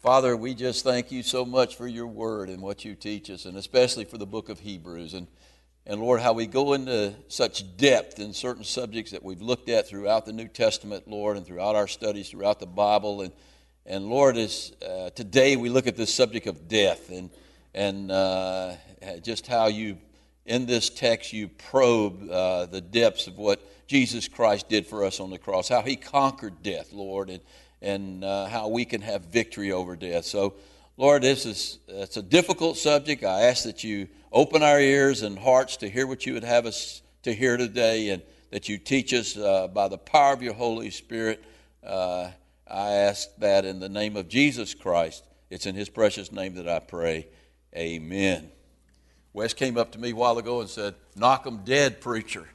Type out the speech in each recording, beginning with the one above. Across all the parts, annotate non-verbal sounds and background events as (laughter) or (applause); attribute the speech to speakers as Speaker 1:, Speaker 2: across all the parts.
Speaker 1: Father, we just thank you so much for your word and what you teach us, and especially for the book of Hebrews. And, and Lord, how we go into such depth in certain subjects that we've looked at throughout the New Testament, Lord, and throughout our studies throughout the Bible. And, and Lord, is, uh, today we look at this subject of death and, and uh, just how you, in this text, you probe uh, the depths of what Jesus Christ did for us on the cross, how he conquered death, Lord. And, and uh, how we can have victory over death. So, Lord, this is it's a difficult subject. I ask that you open our ears and hearts to hear what you would have us to hear today, and that you teach us uh, by the power of your Holy Spirit. Uh, I ask that in the name of Jesus Christ. It's in His precious name that I pray. Amen. Wes came up to me a while ago and said, "Knock 'em dead, preacher."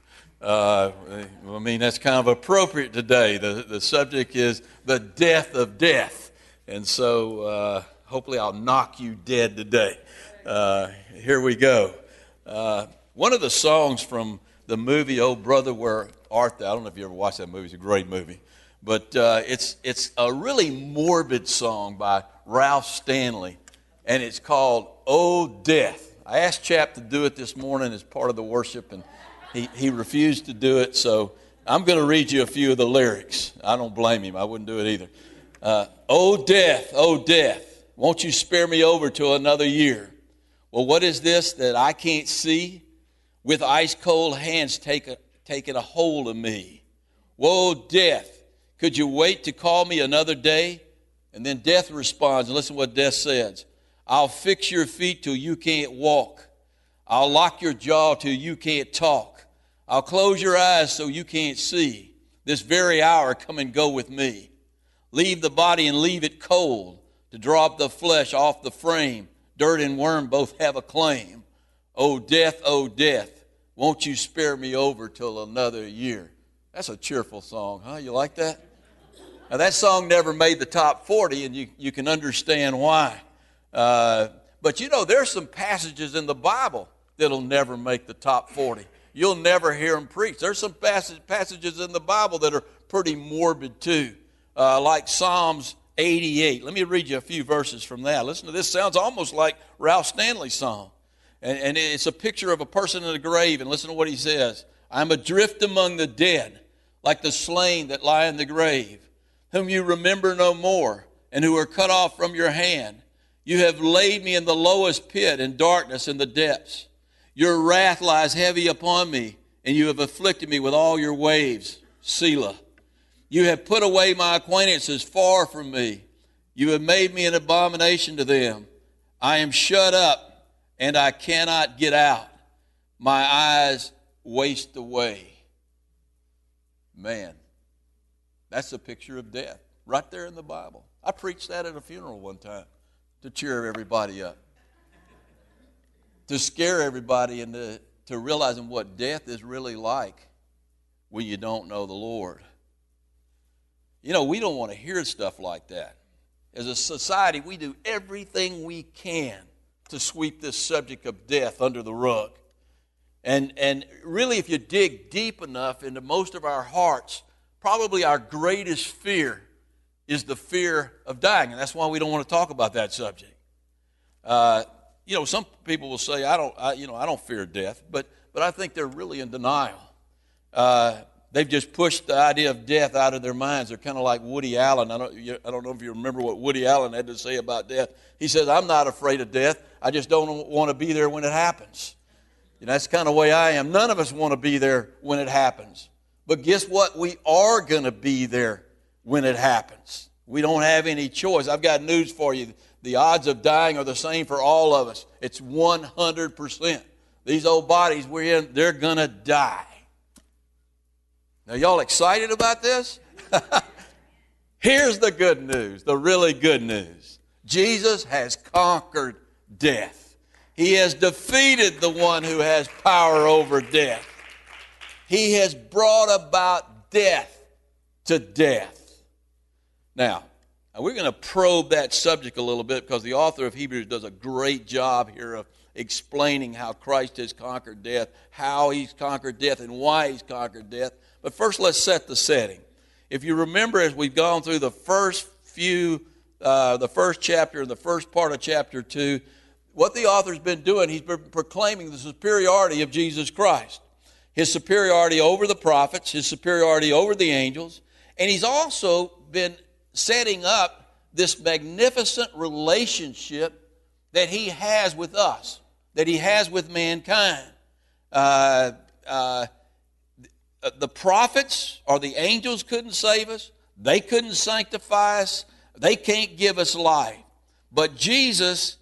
Speaker 1: Uh, I mean, that's kind of appropriate today. The, the subject is the death of death. And so uh, hopefully I'll knock you dead today. Uh, here we go. Uh, one of the songs from the movie Oh Brother Where Art Thou? I don't know if you ever watched that movie. It's a great movie. But uh, it's, it's a really morbid song by Ralph Stanley, and it's called Oh Death. I asked Chap to do it this morning as part of the worship, and he, he refused to do it, so I'm going to read you a few of the lyrics. I don't blame him, I wouldn't do it either. Uh, oh, death, oh, death, won't you spare me over to another year? Well, what is this that I can't see? With ice cold hands take a, taking a hold of me. Whoa, death, could you wait to call me another day? And then death responds, and listen to what death says I'll fix your feet till you can't walk. I'll lock your jaw till you can't talk. I'll close your eyes so you can't see. This very hour, come and go with me. Leave the body and leave it cold to draw up the flesh off the frame. Dirt and worm both have a claim. Oh, death, oh, death, won't you spare me over till another year? That's a cheerful song, huh? You like that? Now, that song never made the top 40, and you, you can understand why. Uh, but you know, there's some passages in the Bible that'll never make the top 40 you'll never hear them preach. There's some passage, passages in the Bible that are pretty morbid too, uh, like Psalms 88. Let me read you a few verses from that. Listen to this. Sounds almost like Ralph Stanley's song. And, and it's a picture of a person in a grave. And listen to what he says I'm adrift among the dead, like the slain that lie in the grave, whom you remember no more, and who are cut off from your hand. You have laid me in the lowest pit, in darkness, in the depths. Your wrath lies heavy upon me, and you have afflicted me with all your waves. Selah. You have put away my acquaintances far from me. You have made me an abomination to them. I am shut up, and I cannot get out. My eyes waste away. Man, that's a picture of death right there in the Bible. I preached that at a funeral one time to cheer everybody up to scare everybody into to realizing what death is really like when you don't know the Lord. You know, we don't want to hear stuff like that. As a society, we do everything we can to sweep this subject of death under the rug. And, and really, if you dig deep enough into most of our hearts, probably our greatest fear is the fear of dying. And that's why we don't want to talk about that subject. Uh, you know, some people will say, I don't, I, you know, I don't fear death, but, but I think they're really in denial. Uh, they've just pushed the idea of death out of their minds. They're kind of like Woody Allen. I don't, I don't know if you remember what Woody Allen had to say about death. He says, I'm not afraid of death. I just don't want to be there when it happens. And that's the kind of way I am. None of us want to be there when it happens. But guess what? We are going to be there when it happens. We don't have any choice. I've got news for you the odds of dying are the same for all of us. It's 100%. These old bodies we're in, they're going to die. Now, y'all excited about this? (laughs) Here's the good news, the really good news. Jesus has conquered death. He has defeated the one who has power over death. He has brought about death to death. Now, now, we're going to probe that subject a little bit because the author of Hebrews does a great job here of explaining how Christ has conquered death, how he's conquered death, and why he's conquered death. But first, let's set the setting. If you remember, as we've gone through the first few uh, the first chapter, the first part of chapter 2, what the author's been doing, he's been proclaiming the superiority of Jesus Christ. His superiority over the prophets, his superiority over the angels, and he's also been setting up this magnificent relationship that he has with us, that he has with mankind. Uh, uh, the prophets or the angels couldn't save us, they couldn't sanctify us, they can't give us life. But Jesus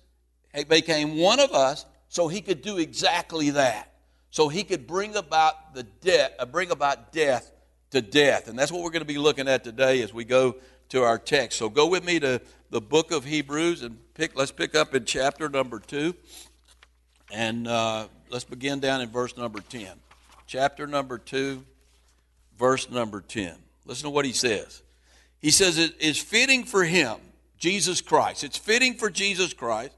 Speaker 1: became one of us so he could do exactly that. So he could bring about the death, uh, bring about death to death. And that's what we're going to be looking at today as we go to our text. So go with me to the book of Hebrews and pick let's pick up in chapter number 2 and uh, let's begin down in verse number 10. Chapter number 2 verse number 10. Listen to what he says. He says it is fitting for him, Jesus Christ. It's fitting for Jesus Christ,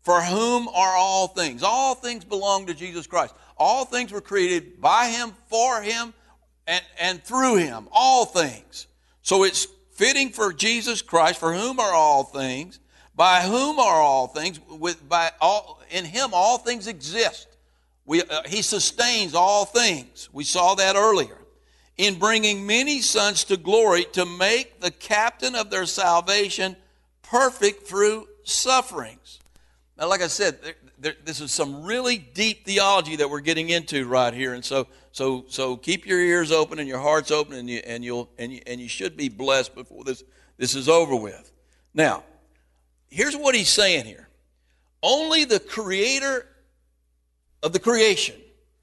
Speaker 1: for whom are all things. All things belong to Jesus Christ. All things were created by him, for him, and, and through him. All things. So it's fitting for Jesus Christ, for whom are all things, by whom are all things, with by all in him all things exist. We, uh, he sustains all things. We saw that earlier in bringing many sons to glory to make the captain of their salvation perfect through sufferings. Now, like I said, there, this is some really deep theology that we're getting into right here, and so so so keep your ears open and your hearts open, and you and you'll and you, and you should be blessed before this this is over with. Now, here's what he's saying here: only the Creator of the creation,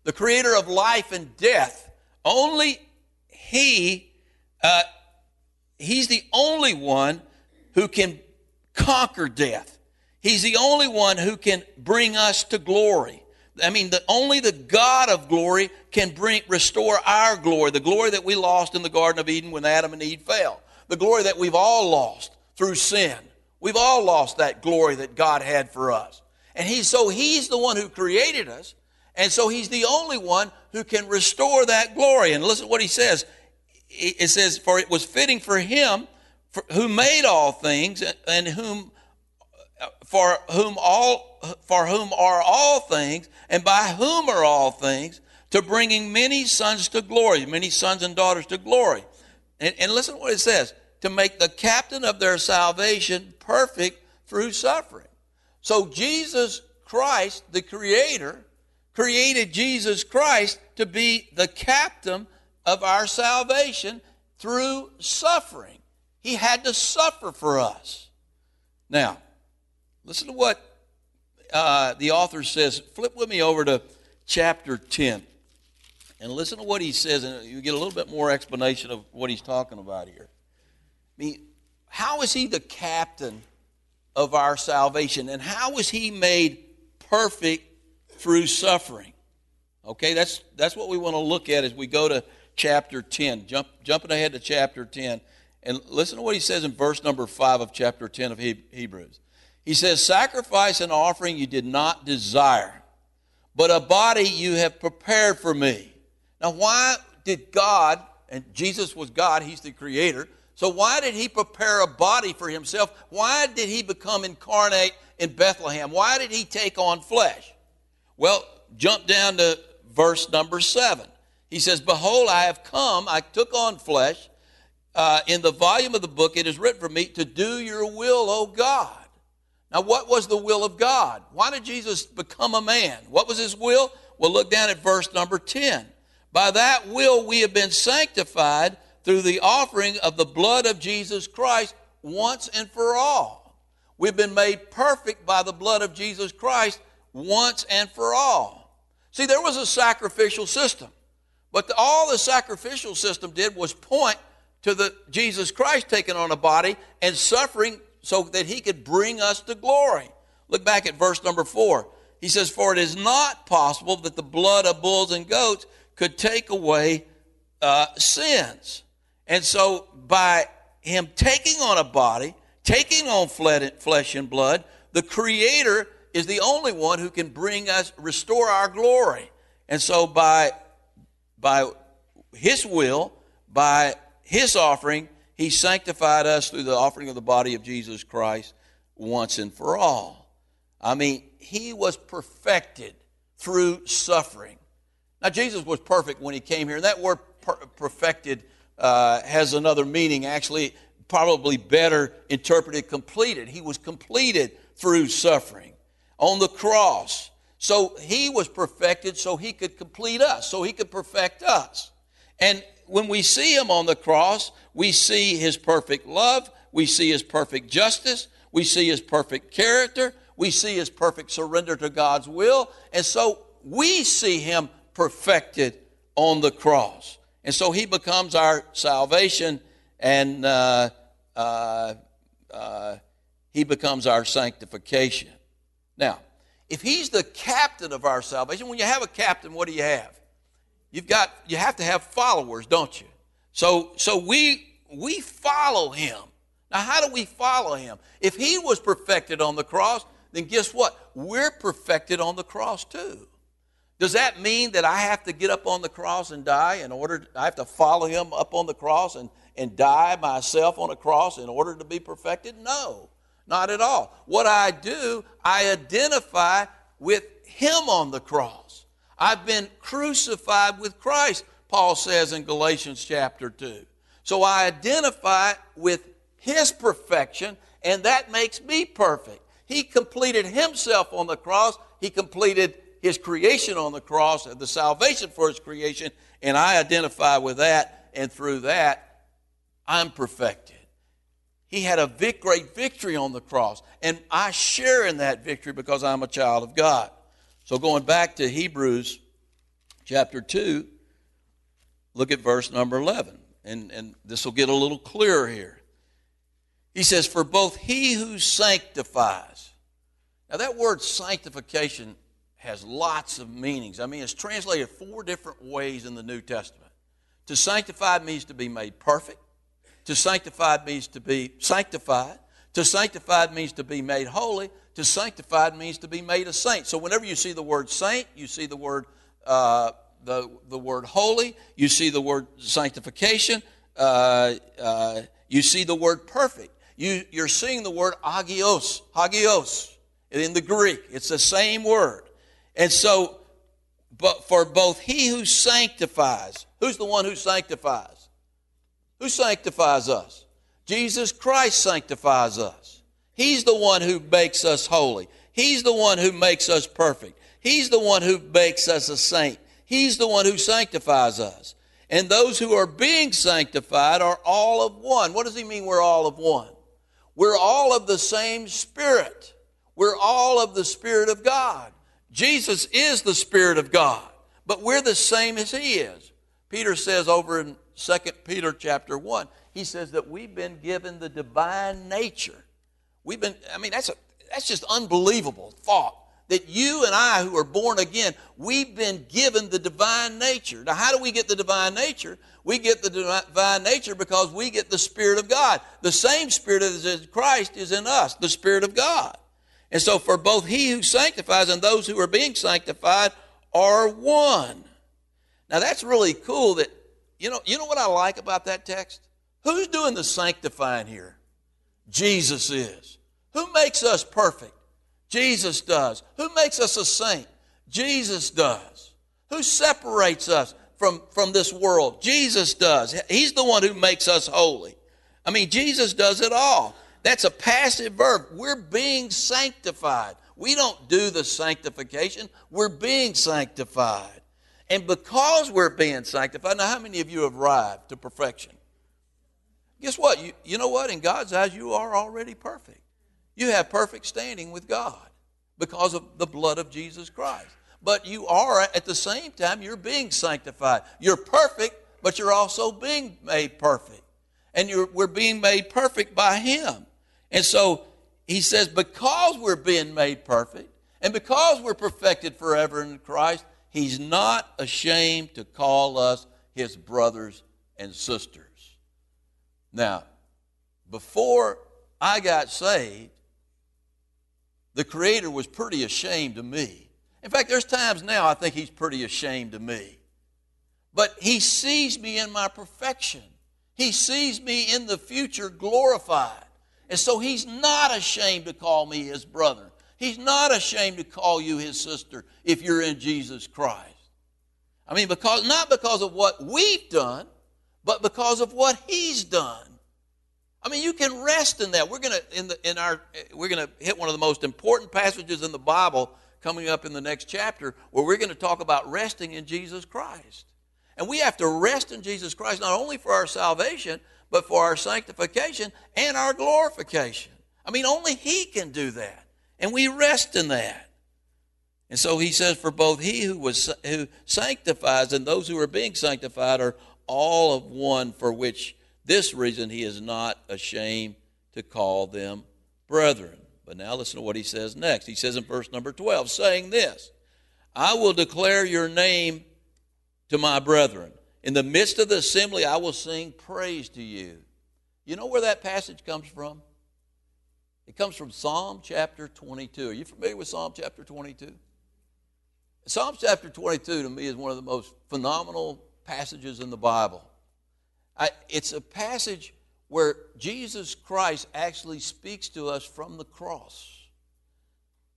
Speaker 1: the Creator of life and death, only he, uh, he's the only one who can conquer death. He's the only one who can bring us to glory. I mean, the, only the God of glory can bring, restore our glory, the glory that we lost in the Garden of Eden when Adam and Eve fell, the glory that we've all lost through sin. We've all lost that glory that God had for us. And he, so he's the one who created us, and so he's the only one who can restore that glory. And listen to what he says it says, For it was fitting for him for, who made all things and whom for whom all for whom are all things and by whom are all things to bringing many sons to glory many sons and daughters to glory and, and listen to what it says to make the captain of their salvation perfect through suffering so jesus christ the creator created jesus christ to be the captain of our salvation through suffering. He had to suffer for us. Now, listen to what uh, the author says. Flip with me over to chapter 10 and listen to what he says, and you get a little bit more explanation of what he's talking about here. I mean, how is he the captain of our salvation, and how was he made perfect through suffering? Okay, that's that's what we want to look at as we go to chapter 10. Jump, jumping ahead to chapter 10. And listen to what he says in verse number 5 of chapter 10 of Hebrews. He says, Sacrifice and offering you did not desire, but a body you have prepared for me. Now, why did God, and Jesus was God, He's the creator, so why did He prepare a body for Himself? Why did He become incarnate in Bethlehem? Why did He take on flesh? Well, jump down to verse number 7. He says, Behold, I have come, I took on flesh. Uh, in the volume of the book, it is written for me to do your will, O God. Now, what was the will of God? Why did Jesus become a man? What was his will? Well, look down at verse number 10. By that will we have been sanctified through the offering of the blood of Jesus Christ once and for all. We've been made perfect by the blood of Jesus Christ once and for all. See, there was a sacrificial system. But the, all the sacrificial system did was point to the Jesus Christ taking on a body and suffering so that he could bring us to glory. Look back at verse number four. He says, For it is not possible that the blood of bulls and goats could take away uh, sins. And so, by him taking on a body, taking on flesh and blood, the Creator is the only one who can bring us, restore our glory. And so, by by his will, by his offering, He sanctified us through the offering of the body of Jesus Christ once and for all. I mean, he was perfected through suffering. Now, Jesus was perfect when he came here. And that word per- perfected uh, has another meaning, actually, probably better interpreted completed. He was completed through suffering on the cross. So he was perfected so he could complete us, so he could perfect us. And when we see him on the cross, we see his perfect love, we see his perfect justice, we see his perfect character, we see his perfect surrender to God's will, and so we see him perfected on the cross. And so he becomes our salvation and uh, uh, uh, he becomes our sanctification. Now, if he's the captain of our salvation, when you have a captain, what do you have? You've got you have to have followers, don't you? So so we we follow him. Now, how do we follow him? If he was perfected on the cross, then guess what? We're perfected on the cross too. Does that mean that I have to get up on the cross and die in order, I have to follow him up on the cross and, and die myself on a cross in order to be perfected? No, not at all. What I do, I identify with him on the cross. I've been crucified with Christ, Paul says in Galatians chapter 2. So I identify with his perfection, and that makes me perfect. He completed himself on the cross, he completed his creation on the cross and the salvation for his creation, and I identify with that, and through that, I'm perfected. He had a great victory on the cross, and I share in that victory because I'm a child of God. So, going back to Hebrews chapter 2, look at verse number 11, and, and this will get a little clearer here. He says, For both he who sanctifies, now that word sanctification has lots of meanings. I mean, it's translated four different ways in the New Testament. To sanctify means to be made perfect. To sanctify means to be sanctified. To sanctified means to be made holy. To sanctified means to be made a saint. So whenever you see the word saint, you see the word uh, the the word holy. You see the word sanctification. Uh, uh, you see the word perfect. You, you're seeing the word hagios, hagios in the Greek. It's the same word. And so, but for both he who sanctifies, who's the one who sanctifies? Who sanctifies us? Jesus Christ sanctifies us. He's the one who makes us holy. He's the one who makes us perfect. He's the one who makes us a saint. He's the one who sanctifies us. And those who are being sanctified are all of one. What does he mean we're all of one? We're all of the same Spirit. We're all of the Spirit of God. Jesus is the Spirit of God, but we're the same as He is. Peter says over in 2 Peter chapter 1, he says that we've been given the divine nature. We've been, I mean, that's, a, that's just unbelievable thought that you and I, who are born again, we've been given the divine nature. Now, how do we get the divine nature? We get the divine nature because we get the Spirit of God. The same Spirit that is in Christ is in us, the Spirit of God. And so, for both he who sanctifies and those who are being sanctified are one. Now, that's really cool that, you know, you know what I like about that text? Who's doing the sanctifying here? Jesus is. Who makes us perfect? Jesus does. Who makes us a saint? Jesus does. Who separates us from, from this world? Jesus does. He's the one who makes us holy. I mean, Jesus does it all. That's a passive verb. We're being sanctified. We don't do the sanctification, we're being sanctified. And because we're being sanctified, now how many of you have arrived to perfection? Guess what? You, you know what? In God's eyes, you are already perfect. You have perfect standing with God because of the blood of Jesus Christ. But you are, at the same time, you're being sanctified. You're perfect, but you're also being made perfect. And we're being made perfect by Him. And so he says, because we're being made perfect and because we're perfected forever in Christ, he's not ashamed to call us his brothers and sisters. Now, before I got saved, the Creator was pretty ashamed of me. In fact, there's times now I think he's pretty ashamed of me. But he sees me in my perfection. He sees me in the future glorified. And so he's not ashamed to call me his brother. He's not ashamed to call you his sister if you're in Jesus Christ. I mean, because not because of what we've done, but because of what he's done. I mean, you can rest in that. We're gonna in the in our we're gonna hit one of the most important passages in the Bible coming up in the next chapter, where we're to talk about resting in Jesus Christ. And we have to rest in Jesus Christ not only for our salvation, but for our sanctification and our glorification. I mean, only He can do that. And we rest in that. And so he says, for both he who was who sanctifies and those who are being sanctified are all of one, for which this reason he is not ashamed to call them brethren. But now listen to what he says next. He says in verse number 12, saying this I will declare your name to my brethren. In the midst of the assembly, I will sing praise to you. You know where that passage comes from? It comes from Psalm chapter 22. Are you familiar with Psalm chapter 22? Psalm chapter 22 to me is one of the most phenomenal passages in the Bible. I, it's a passage where Jesus Christ actually speaks to us from the cross.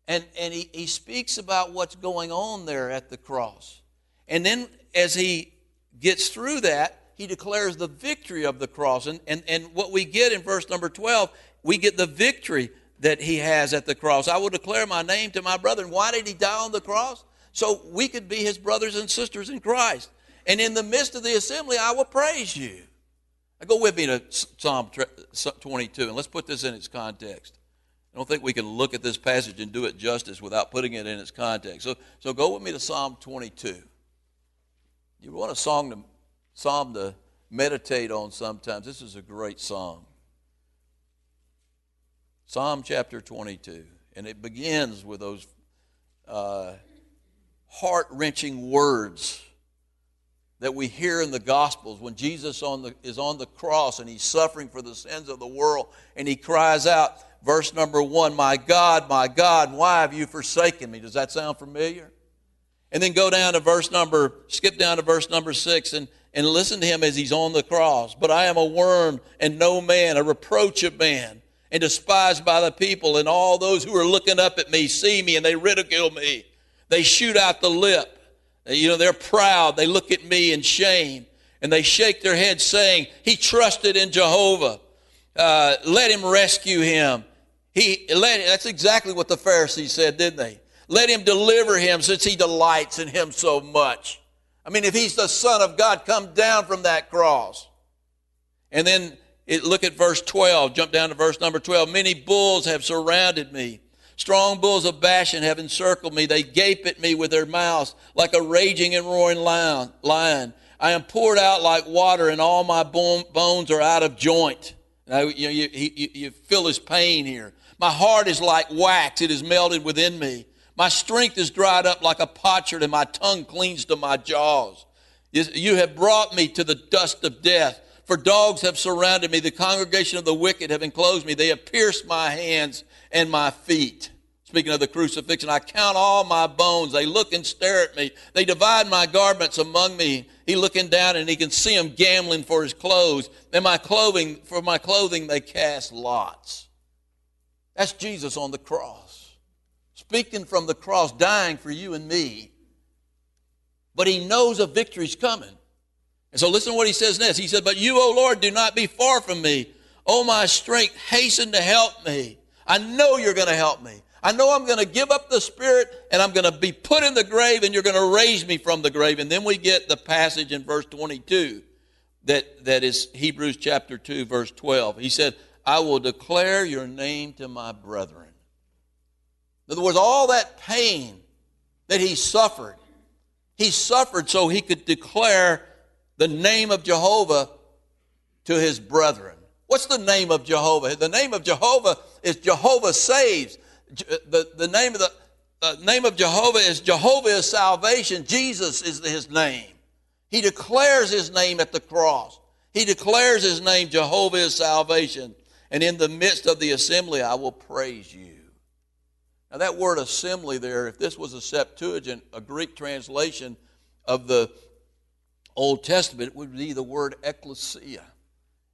Speaker 1: And, and he, he speaks about what's going on there at the cross. And then as he gets through that, he declares the victory of the cross. And, and, and what we get in verse number 12, we get the victory that he has at the cross. I will declare my name to my brethren. Why did he die on the cross? So we could be his brothers and sisters in Christ. And in the midst of the assembly, I will praise you. Now go with me to Psalm 22, and let's put this in its context. I don't think we can look at this passage and do it justice without putting it in its context. So, so go with me to Psalm 22. You want a song to, psalm to meditate on sometimes. This is a great song. Psalm chapter 22. And it begins with those uh, heart wrenching words that we hear in the Gospels when Jesus on the, is on the cross and he's suffering for the sins of the world and he cries out, verse number one, My God, my God, why have you forsaken me? Does that sound familiar? And then go down to verse number, skip down to verse number six and, and listen to him as he's on the cross. But I am a worm and no man, a reproach of man, and despised by the people, and all those who are looking up at me see me and they ridicule me. They shoot out the lip. You know, they're proud. They look at me in shame and they shake their heads saying, He trusted in Jehovah. Uh, let him rescue him. He let, that's exactly what the Pharisees said, didn't they? Let him deliver him since he delights in him so much. I mean, if he's the Son of God, come down from that cross. And then it, look at verse 12. Jump down to verse number 12. Many bulls have surrounded me. Strong bulls of Bashan have encircled me. They gape at me with their mouths like a raging and roaring lion. I am poured out like water, and all my bones are out of joint. Now, you, know, you, you, you feel his pain here. My heart is like wax, it is melted within me. My strength is dried up like a potsherd, and my tongue clings to my jaws. You have brought me to the dust of death. For dogs have surrounded me. The congregation of the wicked have enclosed me. They have pierced my hands and my feet. Speaking of the crucifixion, I count all my bones. They look and stare at me. They divide my garments among me. He looking down and he can see them gambling for his clothes. And my clothing, for my clothing, they cast lots. That's Jesus on the cross. Speaking from the cross, dying for you and me. But he knows a victory's coming. And so listen to what he says next. He said, But you, O Lord, do not be far from me. O my strength, hasten to help me. I know you're going to help me. I know I'm going to give up the spirit and I'm going to be put in the grave and you're going to raise me from the grave. And then we get the passage in verse 22 that, that is Hebrews chapter 2, verse 12. He said, I will declare your name to my brethren. In other words, all that pain that he suffered, he suffered so he could declare the name of Jehovah to his brethren. What's the name of Jehovah? The name of Jehovah is Jehovah saves. The, the name of the uh, name of Jehovah is Jehovah is salvation. Jesus is his name. He declares his name at the cross. He declares his name, Jehovah is salvation. And in the midst of the assembly, I will praise you. Now, that word assembly there, if this was a Septuagint, a Greek translation of the Old Testament, it would be the word ecclesia.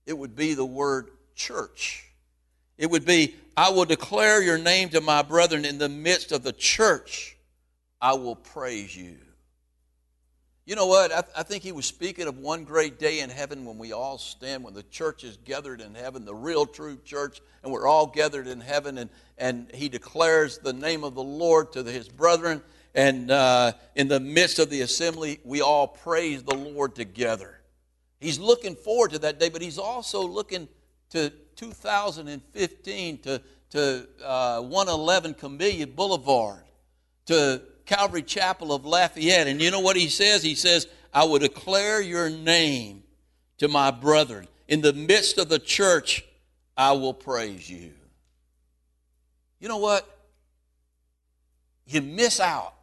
Speaker 1: it would be the word church. It would be, I will declare your name to my brethren in the midst of the church. I will praise you. You know what? I, I, think he was speaking of one great day in heaven when we all stand, when the church is gathered in heaven, the real true church, and we're all gathered in heaven, and, and he declares the name of the Lord to his brethren. And uh, in the midst of the assembly, we all praise the Lord together. He's looking forward to that day, but he's also looking to 2015, to, to uh, 111 Camellia Boulevard, to Calvary Chapel of Lafayette. And you know what he says? He says, I will declare your name to my brethren. In the midst of the church, I will praise you. You know what? You miss out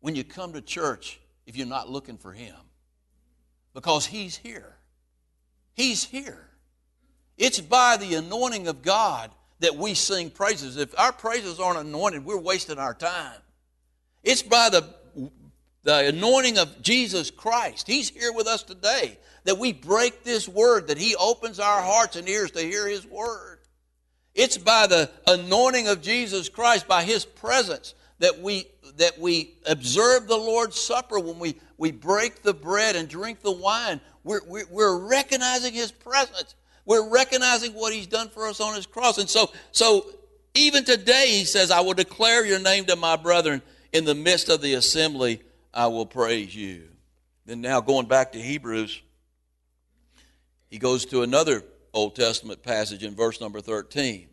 Speaker 1: when you come to church if you're not looking for him because he's here. He's here. It's by the anointing of God that we sing praises. If our praises aren't anointed, we're wasting our time. It's by the, the anointing of Jesus Christ. He's here with us today that we break this word, that He opens our hearts and ears to hear His word. It's by the anointing of Jesus Christ, by His presence, that we, that we observe the Lord's Supper when we, we break the bread and drink the wine. We're, we're, we're recognizing His presence. We're recognizing what He's done for us on His cross. And so, so even today, He says, I will declare your name to my brethren in the midst of the assembly, I will praise you. Then, now going back to Hebrews, he goes to another Old Testament passage in verse number 13.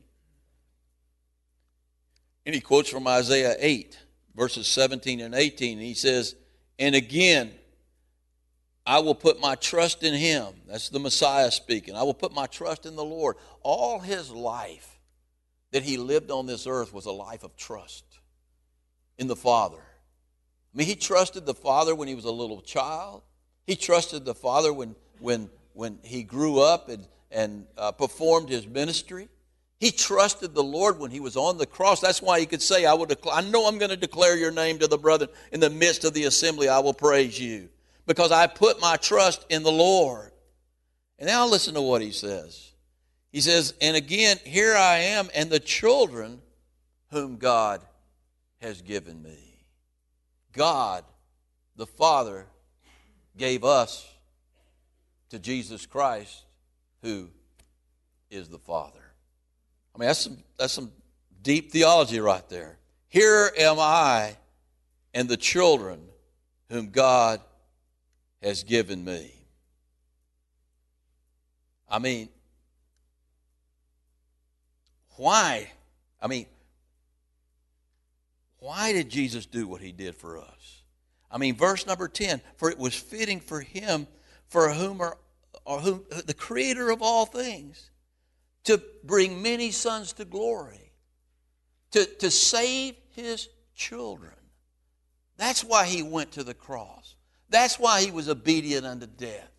Speaker 1: And he quotes from Isaiah 8, verses 17 and 18. And he says, And again, I will put my trust in him. That's the Messiah speaking. I will put my trust in the Lord. All his life that he lived on this earth was a life of trust in the Father. I mean, he trusted the Father when he was a little child. He trusted the Father when, when, when he grew up and, and uh, performed his ministry. He trusted the Lord when he was on the cross. That's why he could say, I, will declare, I know I'm going to declare your name to the brethren. In the midst of the assembly, I will praise you because I put my trust in the Lord. And now listen to what he says. He says, And again, here I am and the children whom God has given me. God, the Father, gave us to Jesus Christ, who is the Father. I mean, that's some, that's some deep theology right there. Here am I and the children whom God has given me. I mean, why? I mean, why did Jesus do what he did for us? I mean, verse number 10 For it was fitting for him, for whom are, or whom, the creator of all things, to bring many sons to glory, to, to save his children. That's why he went to the cross. That's why he was obedient unto death.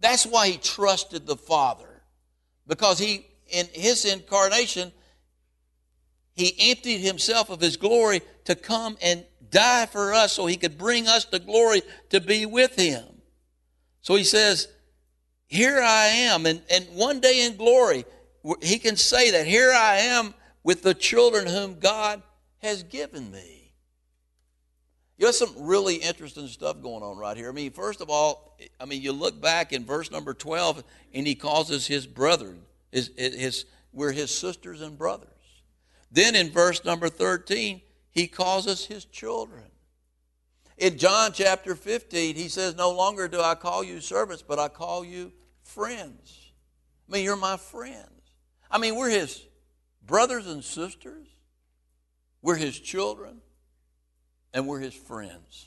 Speaker 1: That's why he trusted the Father. Because he, in his incarnation, he emptied himself of his glory to come and die for us so he could bring us to glory to be with him. So he says, Here I am. And, and one day in glory, he can say that, Here I am with the children whom God has given me. You have some really interesting stuff going on right here. I mean, first of all, I mean, you look back in verse number 12, and he calls us his brethren. His, his, we're his sisters and brothers. Then in verse number 13, he calls us his children. In John chapter 15, he says, No longer do I call you servants, but I call you friends. I mean, you're my friends. I mean, we're his brothers and sisters, we're his children, and we're his friends.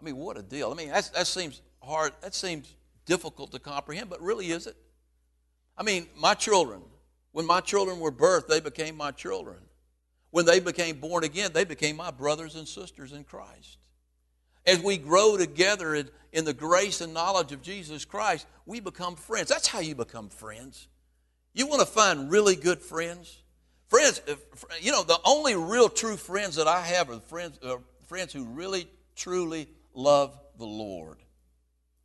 Speaker 1: I mean, what a deal. I mean, that seems hard, that seems difficult to comprehend, but really is it? I mean, my children, when my children were birthed, they became my children. When they became born again, they became my brothers and sisters in Christ. As we grow together in, in the grace and knowledge of Jesus Christ, we become friends. That's how you become friends. You want to find really good friends? Friends, you know, the only real true friends that I have are friends, uh, friends who really, truly love the Lord.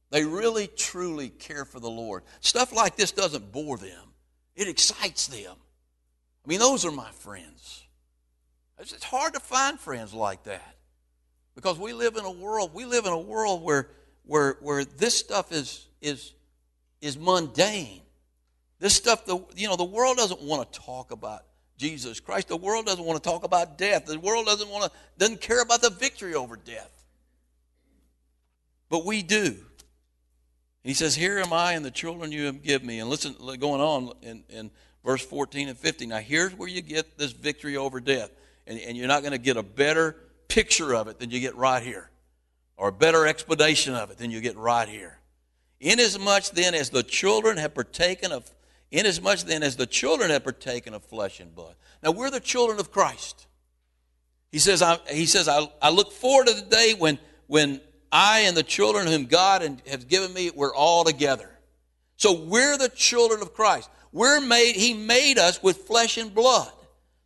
Speaker 1: They really, truly care for the Lord. Stuff like this doesn't bore them, it excites them. I mean, those are my friends. It's hard to find friends like that because we live in a world, we live in a world where, where, where this stuff is, is, is mundane. This stuff, the, you know, the world doesn't want to talk about Jesus Christ. The world doesn't want to talk about death. The world doesn't want to, doesn't care about the victory over death. But we do. He says, Here am I and the children you have given me. And listen, going on in, in verse 14 and 15. Now, here's where you get this victory over death. And, and you're not going to get a better picture of it than you get right here, or a better explanation of it than you get right here. Inasmuch then as the children have partaken of, inasmuch then as the children have partaken of flesh and blood. Now, we're the children of Christ. He says, I, he says I, I look forward to the day when, when I and the children whom God has given me, we're all together. So we're the children of Christ. We're made, He made us with flesh and blood.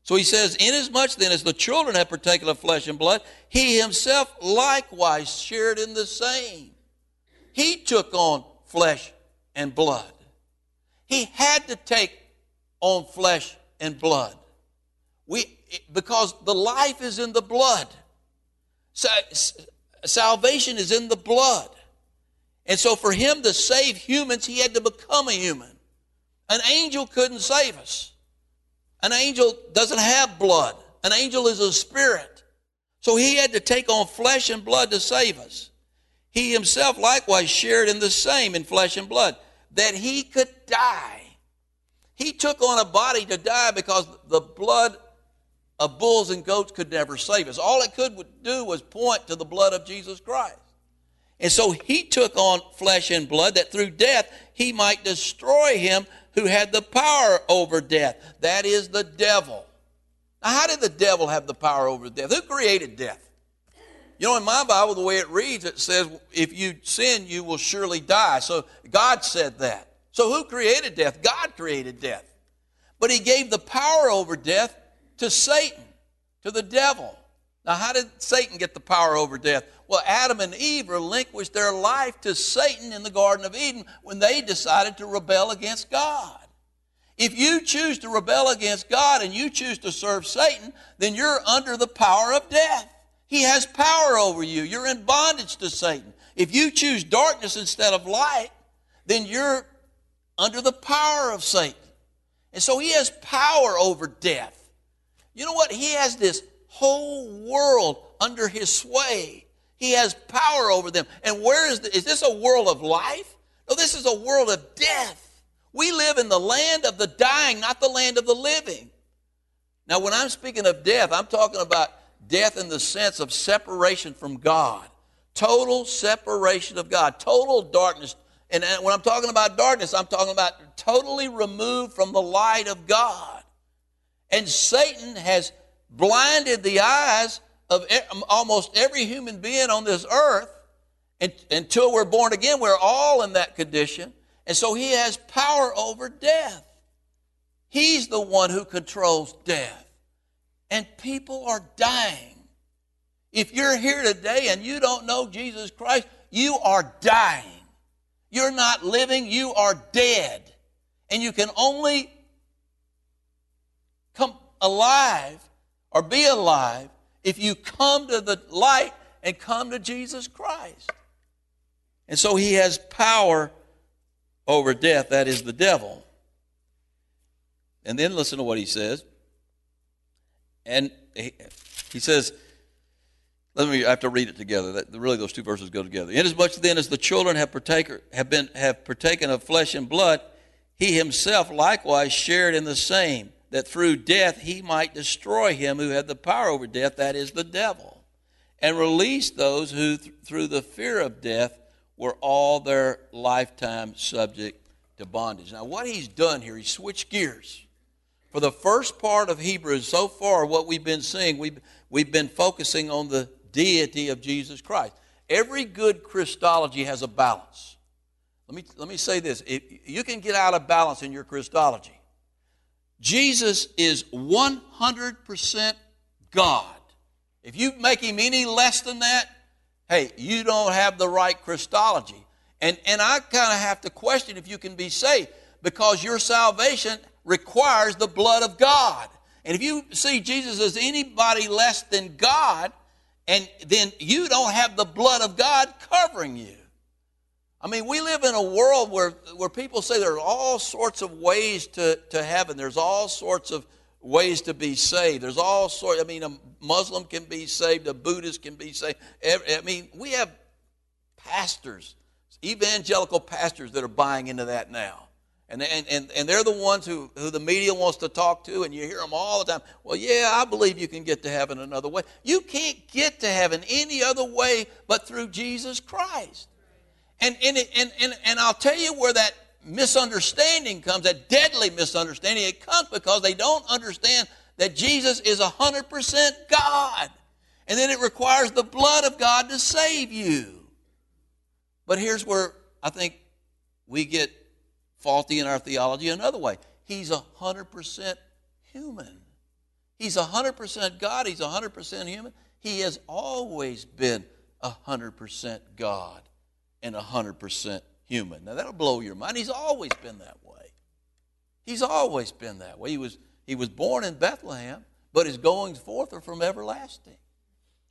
Speaker 1: So he says, Inasmuch then as the children have partaken of flesh and blood, he himself likewise shared in the same. He took on flesh and blood. He had to take on flesh and blood. We, because the life is in the blood. Salvation is in the blood. And so for him to save humans, he had to become a human. An angel couldn't save us. An angel doesn't have blood. An angel is a spirit. So he had to take on flesh and blood to save us. He himself likewise shared in the same in flesh and blood, that he could die. He took on a body to die because the blood of bulls and goats could never save us. All it could do was point to the blood of Jesus Christ. And so he took on flesh and blood that through death he might destroy him who had the power over death. That is the devil. Now, how did the devil have the power over death? Who created death? You know, in my Bible, the way it reads, it says, if you sin, you will surely die. So God said that. So who created death? God created death. But he gave the power over death to Satan, to the devil. Now, how did Satan get the power over death? Well, Adam and Eve relinquished their life to Satan in the Garden of Eden when they decided to rebel against God. If you choose to rebel against God and you choose to serve Satan, then you're under the power of death. He has power over you. You're in bondage to Satan. If you choose darkness instead of light, then you're under the power of Satan. And so he has power over death. You know what? He has this whole world under his sway. He has power over them. And where is the, is this a world of life? No, this is a world of death. We live in the land of the dying, not the land of the living. Now, when I'm speaking of death, I'm talking about death in the sense of separation from God. Total separation of God, total darkness. And when I'm talking about darkness, I'm talking about totally removed from the light of God. And Satan has blinded the eyes of um, almost every human being on this earth and, until we're born again. We're all in that condition. And so he has power over death. He's the one who controls death. And people are dying. If you're here today and you don't know Jesus Christ, you are dying. You're not living, you are dead. And you can only come alive or be alive if you come to the light and come to Jesus Christ. And so he has power over death, that is the devil. And then listen to what he says. And he, he says, let me I have to read it together. That, really, those two verses go together. Inasmuch then as the children have, partaker, have, been, have partaken of flesh and blood, he himself likewise shared in the same that through death he might destroy him who had the power over death, that is the devil, and release those who, th- through the fear of death, were all their lifetime subject to bondage. Now, what he's done here, he switched gears. For the first part of Hebrews, so far, what we've been seeing, we've, we've been focusing on the deity of Jesus Christ. Every good Christology has a balance. Let me, let me say this if you can get out of balance in your Christology. Jesus is 100% God. If you make him any less than that, hey, you don't have the right Christology. And, and I kind of have to question if you can be saved because your salvation requires the blood of God. And if you see Jesus as anybody less than God, and then you don't have the blood of God covering you. I mean, we live in a world where, where people say there are all sorts of ways to, to heaven. There's all sorts of ways to be saved. There's all sorts, I mean, a Muslim can be saved, a Buddhist can be saved. I mean, we have pastors, evangelical pastors that are buying into that now. And, and, and, and they're the ones who, who the media wants to talk to, and you hear them all the time. Well, yeah, I believe you can get to heaven another way. You can't get to heaven any other way but through Jesus Christ. And, and, and, and, and I'll tell you where that misunderstanding comes, that deadly misunderstanding. It comes because they don't understand that Jesus is 100% God. And then it requires the blood of God to save you. But here's where I think we get faulty in our theology another way. He's 100% human. He's 100% God. He's 100% human. He has always been 100% God and 100% human. Now that'll blow your mind. He's always been that way. He's always been that way. He was, he was born in Bethlehem, but his goings forth are from everlasting.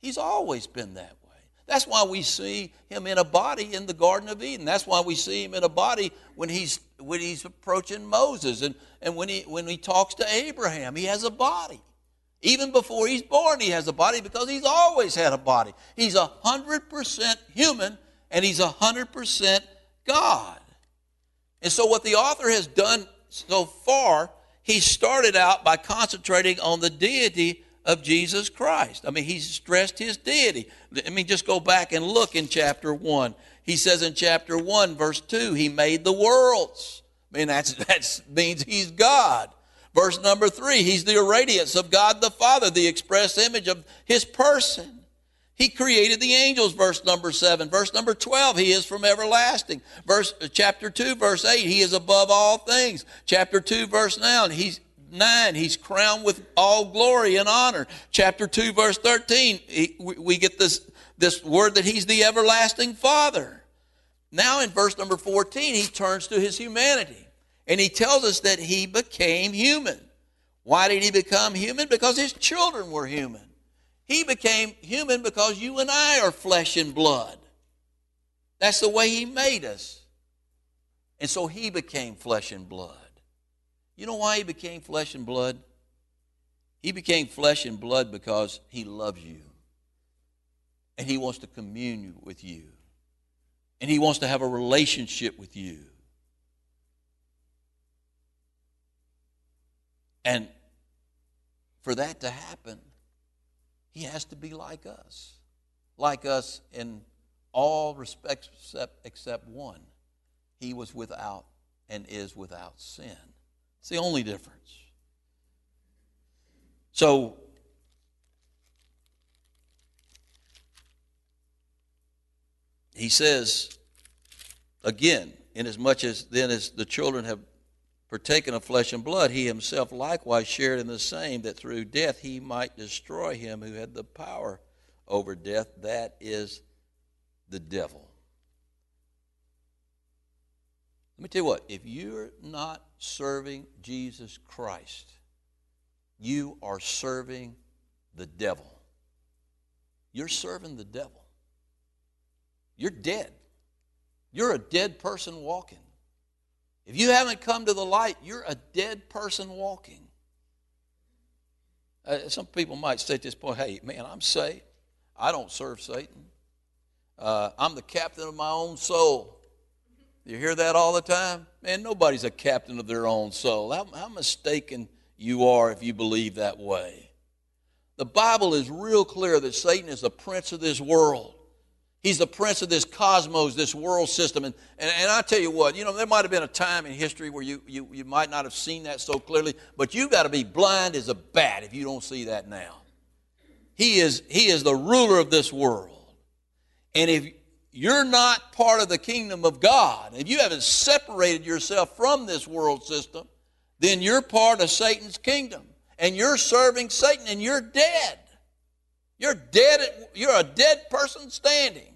Speaker 1: He's always been that. That's why we see him in a body in the Garden of Eden. That's why we see him in a body when he's, when he's approaching Moses and, and when, he, when he talks to Abraham. He has a body. Even before he's born, he has a body because he's always had a body. He's 100% human and he's 100% God. And so, what the author has done so far, he started out by concentrating on the deity of Jesus Christ. I mean, he stressed his deity. Let me just go back and look in chapter 1. He says in chapter 1, verse 2, he made the worlds. I mean, that's, (laughs) that means he's God. Verse number 3, he's the radiance of God the Father, the express image of his person. He created the angels, verse number 7. Verse number 12, he is from everlasting. Verse uh, chapter 2, verse 8, he is above all things. Chapter 2, verse 9, he's 9, he's crowned with all glory and honor. Chapter 2, verse 13, he, we get this, this word that he's the everlasting Father. Now in verse number 14, he turns to his humanity and he tells us that he became human. Why did he become human? Because his children were human. He became human because you and I are flesh and blood. That's the way he made us. And so he became flesh and blood. You know why he became flesh and blood? He became flesh and blood because he loves you. And he wants to commune with you. And he wants to have a relationship with you. And for that to happen, he has to be like us. Like us in all respects except, one. He was without and is without sin. It's the only difference. So, he says, again, inasmuch as then as the children have partaken of flesh and blood, he himself likewise shared in the same, that through death he might destroy him who had the power over death, that is the devil. Let me tell you what, if you're not serving Jesus Christ, you are serving the devil. You're serving the devil. You're dead. You're a dead person walking. If you haven't come to the light, you're a dead person walking. Uh, some people might say at this point, hey, man, I'm saved. I don't serve Satan. Uh, I'm the captain of my own soul. You hear that all the time? Man, nobody's a captain of their own soul. How, how mistaken you are if you believe that way. The Bible is real clear that Satan is the prince of this world. He's the prince of this cosmos, this world system. And, and, and I tell you what, you know, there might have been a time in history where you, you, you might not have seen that so clearly, but you've got to be blind as a bat if you don't see that now. He is, he is the ruler of this world. And if you're not part of the kingdom of God, if you haven't separated yourself from this world system, then you're part of Satan's kingdom. And you're serving Satan and you're dead. You're dead, you're a dead person standing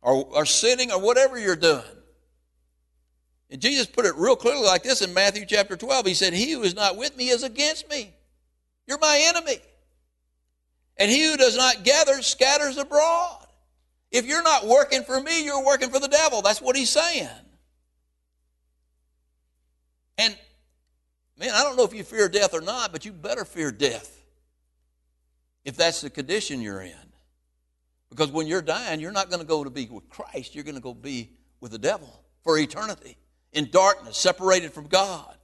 Speaker 1: or, or sitting or whatever you're doing. And Jesus put it real clearly like this in Matthew chapter 12. He said, He who is not with me is against me. You're my enemy. And he who does not gather scatters abroad. If you're not working for me, you're working for the devil. That's what he's saying. And man, I don't know if you fear death or not, but you better fear death if that's the condition you're in. Because when you're dying, you're not going to go to be with Christ, you're going to go be with the devil for eternity in darkness, separated from God.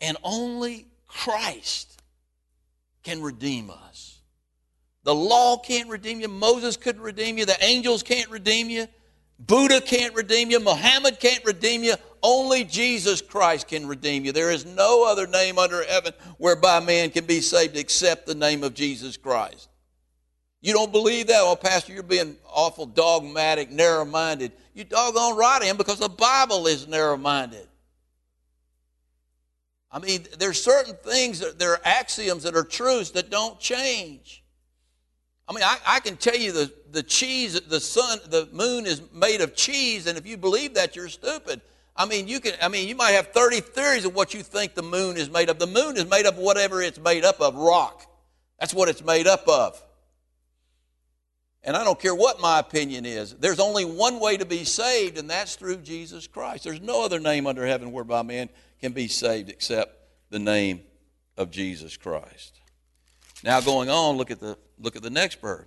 Speaker 1: And only Christ can redeem us. The law can't redeem you. Moses couldn't redeem you. The angels can't redeem you. Buddha can't redeem you. Muhammad can't redeem you. Only Jesus Christ can redeem you. There is no other name under heaven whereby man can be saved except the name of Jesus Christ. You don't believe that? Well, Pastor, you're being awful dogmatic, narrow minded. You doggone right I am because the Bible is narrow minded. I mean, there's certain things there are axioms that are truths that don't change. I mean, I, I, can tell you the, the cheese, the sun, the moon is made of cheese, and if you believe that, you're stupid. I mean, you can. I mean, you might have 30 theories of what you think the moon is made of. The moon is made of whatever it's made up of, rock. That's what it's made up of. And I don't care what my opinion is. There's only one way to be saved, and that's through Jesus Christ. There's no other name under heaven whereby man can be saved except the name of Jesus Christ. Now going on, look at the look at the next verse.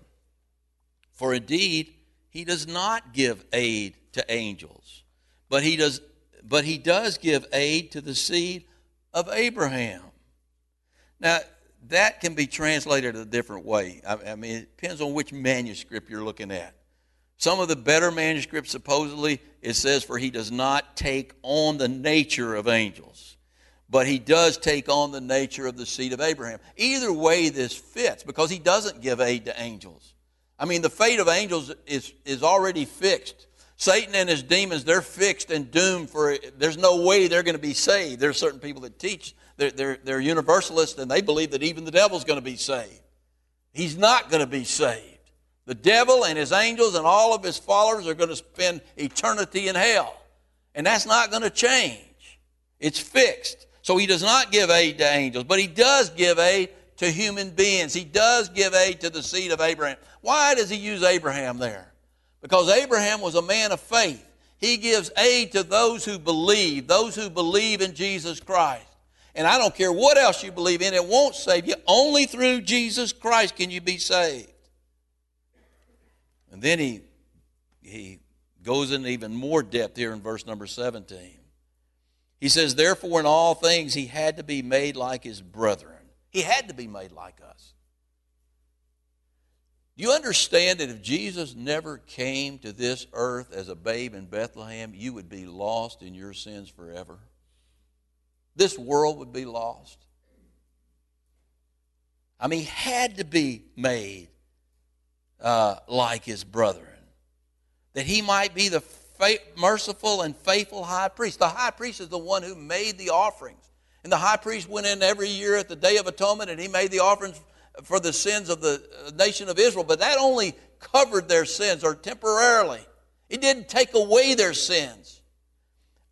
Speaker 1: For indeed, he does not give aid to angels, but he does but he does give aid to the seed of Abraham. Now, that can be translated a different way. I, I mean, it depends on which manuscript you're looking at. Some of the better manuscripts, supposedly, it says, For he does not take on the nature of angels, but he does take on the nature of the seed of Abraham. Either way, this fits because he doesn't give aid to angels. I mean, the fate of angels is, is already fixed. Satan and his demons, they're fixed and doomed for, there's no way they're going to be saved. There are certain people that teach, they're, they're, they're universalists, and they believe that even the devil's going to be saved. He's not going to be saved. The devil and his angels and all of his followers are going to spend eternity in hell. And that's not going to change. It's fixed. So he does not give aid to angels, but he does give aid to human beings. He does give aid to the seed of Abraham. Why does he use Abraham there? Because Abraham was a man of faith. He gives aid to those who believe, those who believe in Jesus Christ. And I don't care what else you believe in, it won't save you. Only through Jesus Christ can you be saved. And then he, he goes into even more depth here in verse number 17. He says, Therefore, in all things, he had to be made like his brethren. He had to be made like us. Do you understand that if Jesus never came to this earth as a babe in Bethlehem, you would be lost in your sins forever? This world would be lost. I mean, he had to be made uh, like his brethren, that he might be the merciful and faithful high priest. The high priest is the one who made the offerings. And the high priest went in every year at the Day of Atonement and he made the offerings for the sins of the uh, nation of Israel. But that only covered their sins or temporarily, it didn't take away their sins.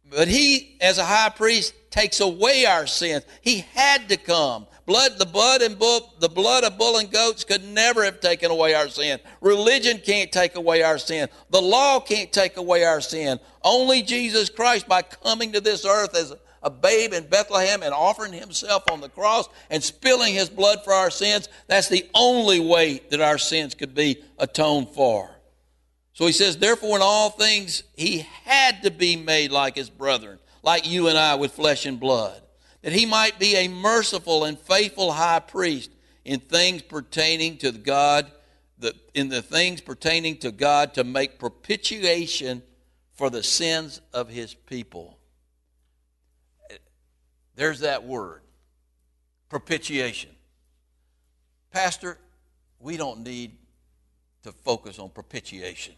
Speaker 1: But he, as a high priest, takes away our sins. He had to come. Blood, the blood and bull, the blood of bull and goats could never have taken away our sin. Religion can't take away our sin. The law can't take away our sin. Only Jesus Christ, by coming to this earth as a babe in Bethlehem and offering himself on the cross and spilling his blood for our sins, that's the only way that our sins could be atoned for. So he says, therefore, in all things, he had to be made like his brethren, like you and I with flesh and blood that he might be a merciful and faithful high priest in things pertaining to God, in the things pertaining to God to make propitiation for the sins of his people. There's that word propitiation. Pastor, we don't need to focus on propitiation.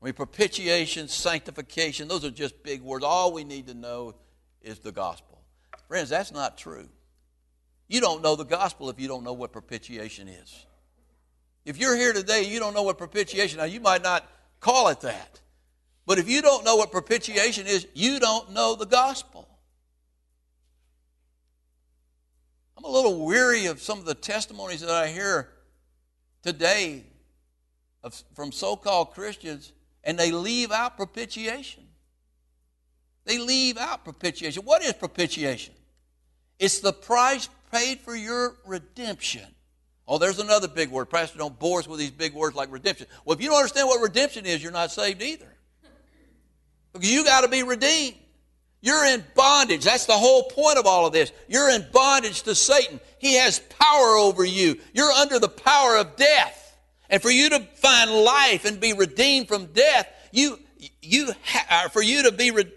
Speaker 1: I mean, propitiation, sanctification, those are just big words. All we need to know is the gospel. Friends, that's not true. You don't know the gospel if you don't know what propitiation is. If you're here today, you don't know what propitiation. Is, now, you might not call it that, But if you don't know what propitiation is, you don't know the gospel. I'm a little weary of some of the testimonies that I hear today of, from so called Christians, and they leave out propitiation. They leave out propitiation. What is propitiation? It's the price paid for your redemption. Oh, there's another big word. Pastor don't bore us with these big words like redemption. Well, if you don't understand what redemption is, you're not saved either. Because you got to be redeemed. You're in bondage. That's the whole point of all of this. You're in bondage to Satan. He has power over you. You're under the power of death. And for you to find life and be redeemed from death, you, you ha- uh, for you to be re-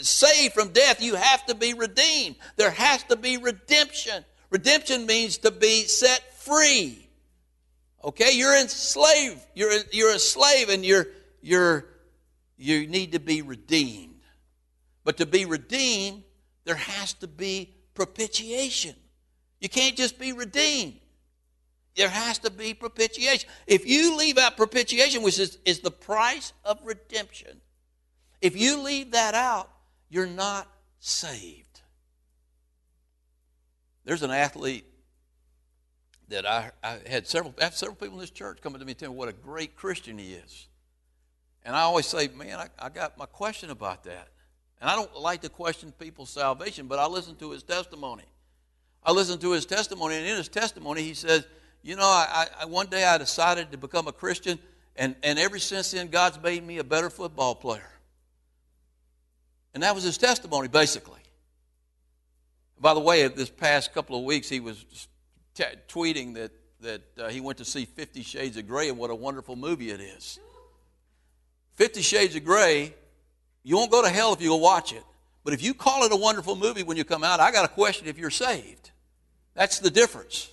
Speaker 1: saved from death, you have to be redeemed. There has to be redemption. Redemption means to be set free. Okay, you're enslaved. You're, you're a slave and you're, you're, you need to be redeemed. But to be redeemed, there has to be propitiation. You can't just be redeemed. There has to be propitiation. If you leave out propitiation, which is, is the price of redemption, if you leave that out, you're not saved. There's an athlete that I, I had several I several people in this church coming to me telling me what a great Christian he is. And I always say, man, I, I got my question about that. And I don't like to question people's salvation, but I listen to his testimony. I listen to his testimony, and in his testimony, he says, You know, I, I, one day I decided to become a Christian, and, and ever since then, God's made me a better football player. And that was his testimony, basically. By the way, this past couple of weeks, he was t- tweeting that, that uh, he went to see Fifty Shades of Grey and what a wonderful movie it is. Fifty Shades of Grey you won't go to hell if you go watch it. But if you call it a wonderful movie when you come out, I got a question if you're saved. That's the difference.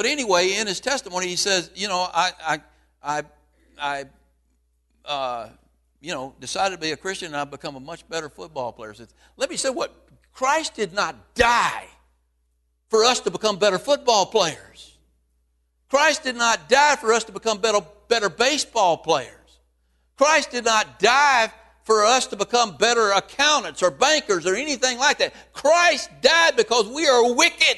Speaker 1: But anyway, in his testimony, he says, you know, I, I, I, I uh, you know, decided to be a Christian and I've become a much better football player. Let me say what Christ did not die for us to become better football players. Christ did not die for us to become better, better baseball players. Christ did not die for us to become better accountants or bankers or anything like that. Christ died because we are wicked.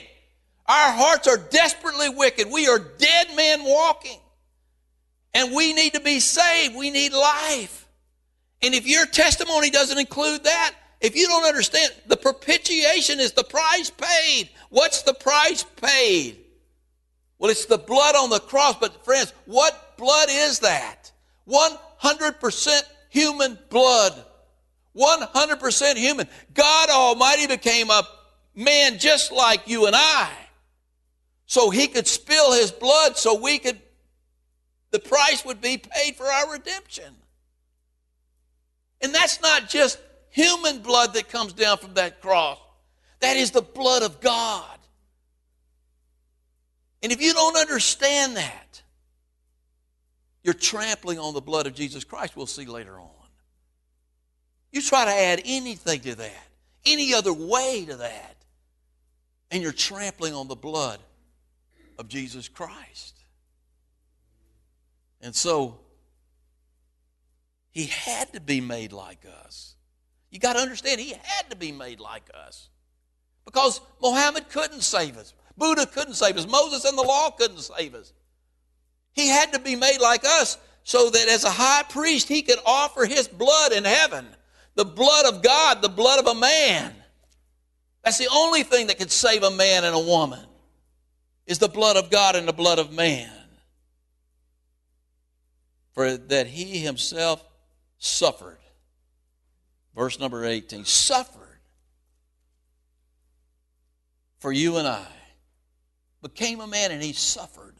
Speaker 1: Our hearts are desperately wicked. We are dead men walking. And we need to be saved. We need life. And if your testimony doesn't include that, if you don't understand, the propitiation is the price paid. What's the price paid? Well, it's the blood on the cross, but friends, what blood is that? 100% human blood. 100% human. God Almighty became a man just like you and I. So he could spill his blood so we could, the price would be paid for our redemption. And that's not just human blood that comes down from that cross, that is the blood of God. And if you don't understand that, you're trampling on the blood of Jesus Christ, we'll see later on. You try to add anything to that, any other way to that, and you're trampling on the blood of Jesus Christ. And so, he had to be made like us. You got to understand, he had to be made like us. Because Muhammad couldn't save us, Buddha couldn't save us, Moses and the law couldn't save us. He had to be made like us so that as a high priest, he could offer his blood in heaven the blood of God, the blood of a man. That's the only thing that could save a man and a woman is the blood of God and the blood of man. For that he himself suffered. Verse number 18 suffered for you and I. Became a man and he suffered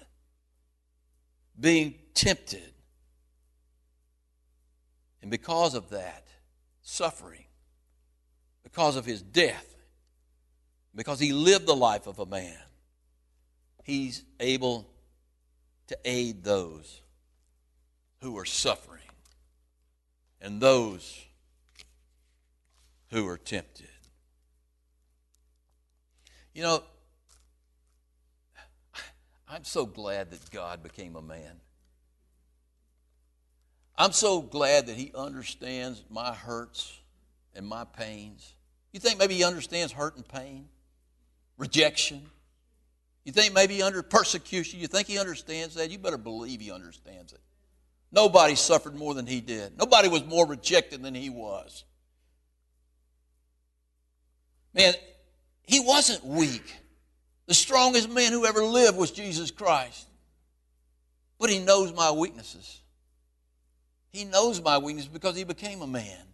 Speaker 1: being tempted. And because of that suffering, because of his death, because he lived the life of a man, he's able to aid those who are suffering and those who are tempted. You know, I'm so glad that God became a man. I'm so glad that he understands my hurts and my pains. You think maybe he understands hurt and pain, rejection? You think maybe under persecution, you think he understands that? You better believe he understands it. Nobody suffered more than he did. Nobody was more rejected than he was. Man, he wasn't weak. The strongest man who ever lived was Jesus Christ. But he knows my weaknesses. He knows my weaknesses because he became a man.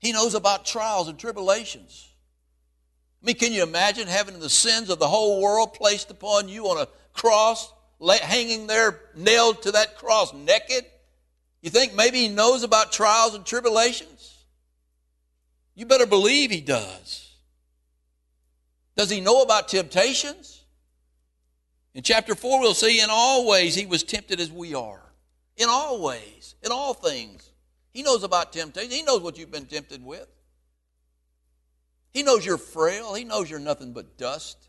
Speaker 1: He knows about trials and tribulations. I mean, can you imagine having the sins of the whole world placed upon you on a cross, hanging there, nailed to that cross naked? You think maybe he knows about trials and tribulations? You better believe he does. Does he know about temptations? In chapter 4, we'll see in all ways he was tempted as we are. In all ways, in all things. He knows about temptation. He knows what you've been tempted with. He knows you're frail. He knows you're nothing but dust.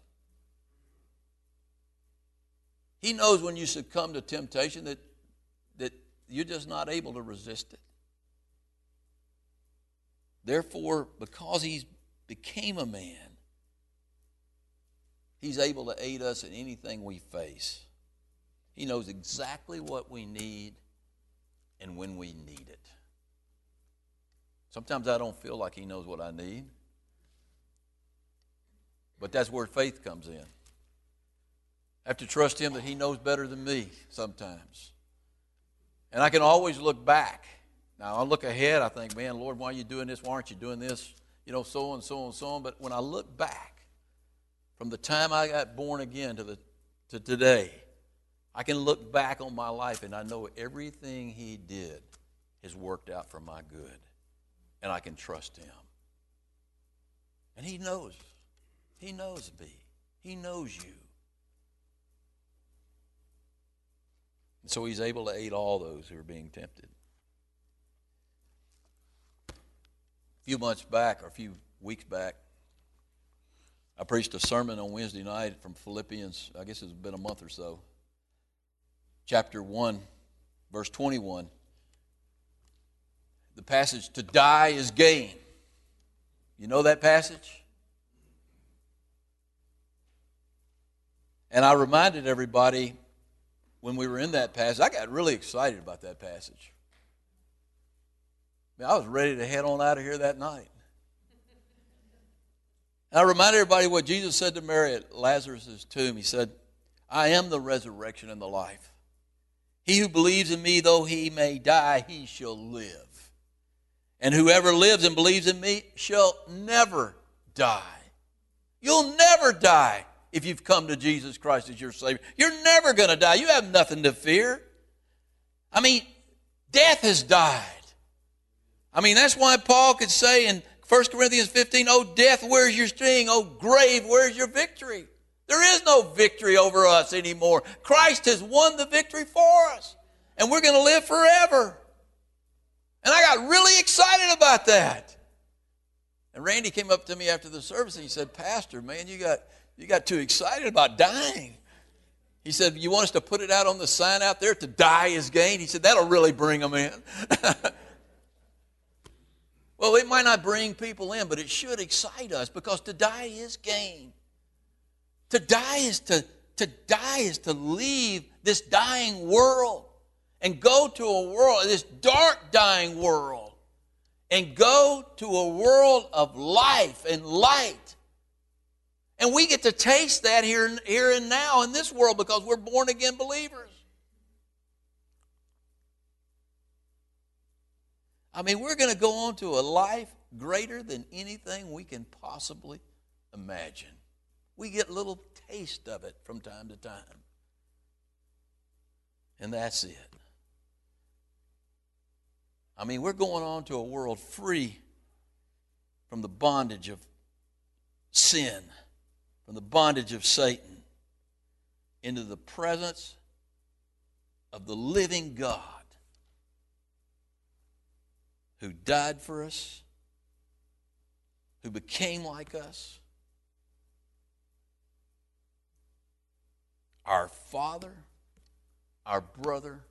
Speaker 1: He knows when you succumb to temptation that, that you're just not able to resist it. Therefore, because he became a man, he's able to aid us in anything we face. He knows exactly what we need and when we need it. Sometimes I don't feel like he knows what I need. But that's where faith comes in. I have to trust Him that He knows better than me sometimes. And I can always look back. Now, I look ahead, I think, man, Lord, why are you doing this? Why aren't you doing this? You know, so and so and so on. But when I look back from the time I got born again to, the, to today, I can look back on my life and I know everything He did has worked out for my good. And I can trust Him. And He knows. He knows me. He knows you. And so he's able to aid all those who are being tempted. A few months back, or a few weeks back, I preached a sermon on Wednesday night from Philippians, I guess it's been a month or so. Chapter 1, verse 21. The passage, to die is gain. You know that passage? And I reminded everybody when we were in that passage, I got really excited about that passage. I, mean, I was ready to head on out of here that night. And I reminded everybody what Jesus said to Mary at Lazarus' tomb. He said, I am the resurrection and the life. He who believes in me, though he may die, he shall live. And whoever lives and believes in me shall never die. You'll never die if you've come to Jesus Christ as your Savior. You're never going to die. You have nothing to fear. I mean, death has died. I mean, that's why Paul could say in 1 Corinthians 15, Oh, death, where's your sting? Oh, grave, where's your victory? There is no victory over us anymore. Christ has won the victory for us, and we're going to live forever. And I got really excited about that. And Randy came up to me after the service and he said, Pastor, man, you got you got too excited about dying. He said, You want us to put it out on the sign out there to die is gain? He said, That'll really bring them in. (laughs) well, it might not bring people in, but it should excite us because to die is gain. To die is to, to die is to leave this dying world and go to a world, this dark dying world, and go to a world of life and light and we get to taste that here, here and now in this world because we're born again believers. I mean, we're going to go on to a life greater than anything we can possibly imagine. We get a little taste of it from time to time. And that's it. I mean, we're going on to a world free from the bondage of sin from the bondage of Satan into the presence of the living God who died for us, who became like us, our Father, our brother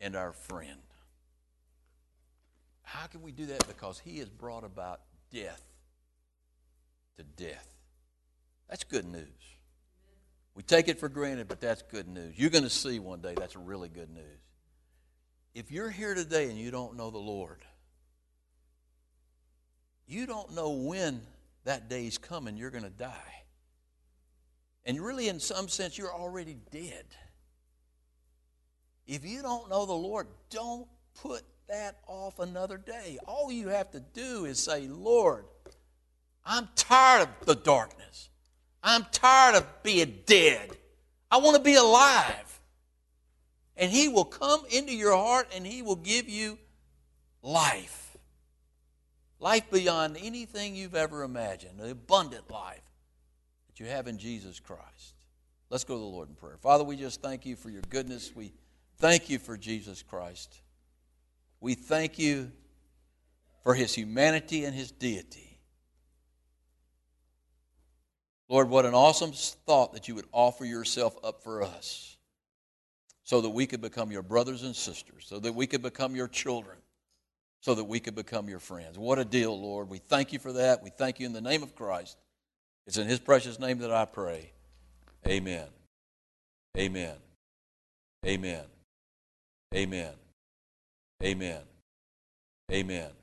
Speaker 1: and our friend. How can we do that? Because he has brought about death to death. That's good news. We take it for granted, but that's good news. You're going to see one day that's really good news. If you're here today and you don't know the Lord, you don't know when that day's coming you're going to die. And really, in some sense, you're already dead. If you don't know the Lord, don't put that off another day. All you have to do is say, Lord, I'm tired of the darkness. I'm tired of being dead. I want to be alive. And He will come into your heart and He will give you life. Life beyond anything you've ever imagined, an abundant life that you have in Jesus Christ. Let's go to the Lord in prayer. Father, we just thank you for your goodness. We thank you for Jesus Christ. We thank you for his humanity and his deity. Lord, what an awesome thought that you would offer yourself up for us so that we could become your brothers and sisters, so that we could become your children, so that we could become your friends. What a deal, Lord. We thank you for that. We thank you in the name of Christ. It's in his precious name that I pray. Amen. Amen. Amen. Amen. Amen. Amen.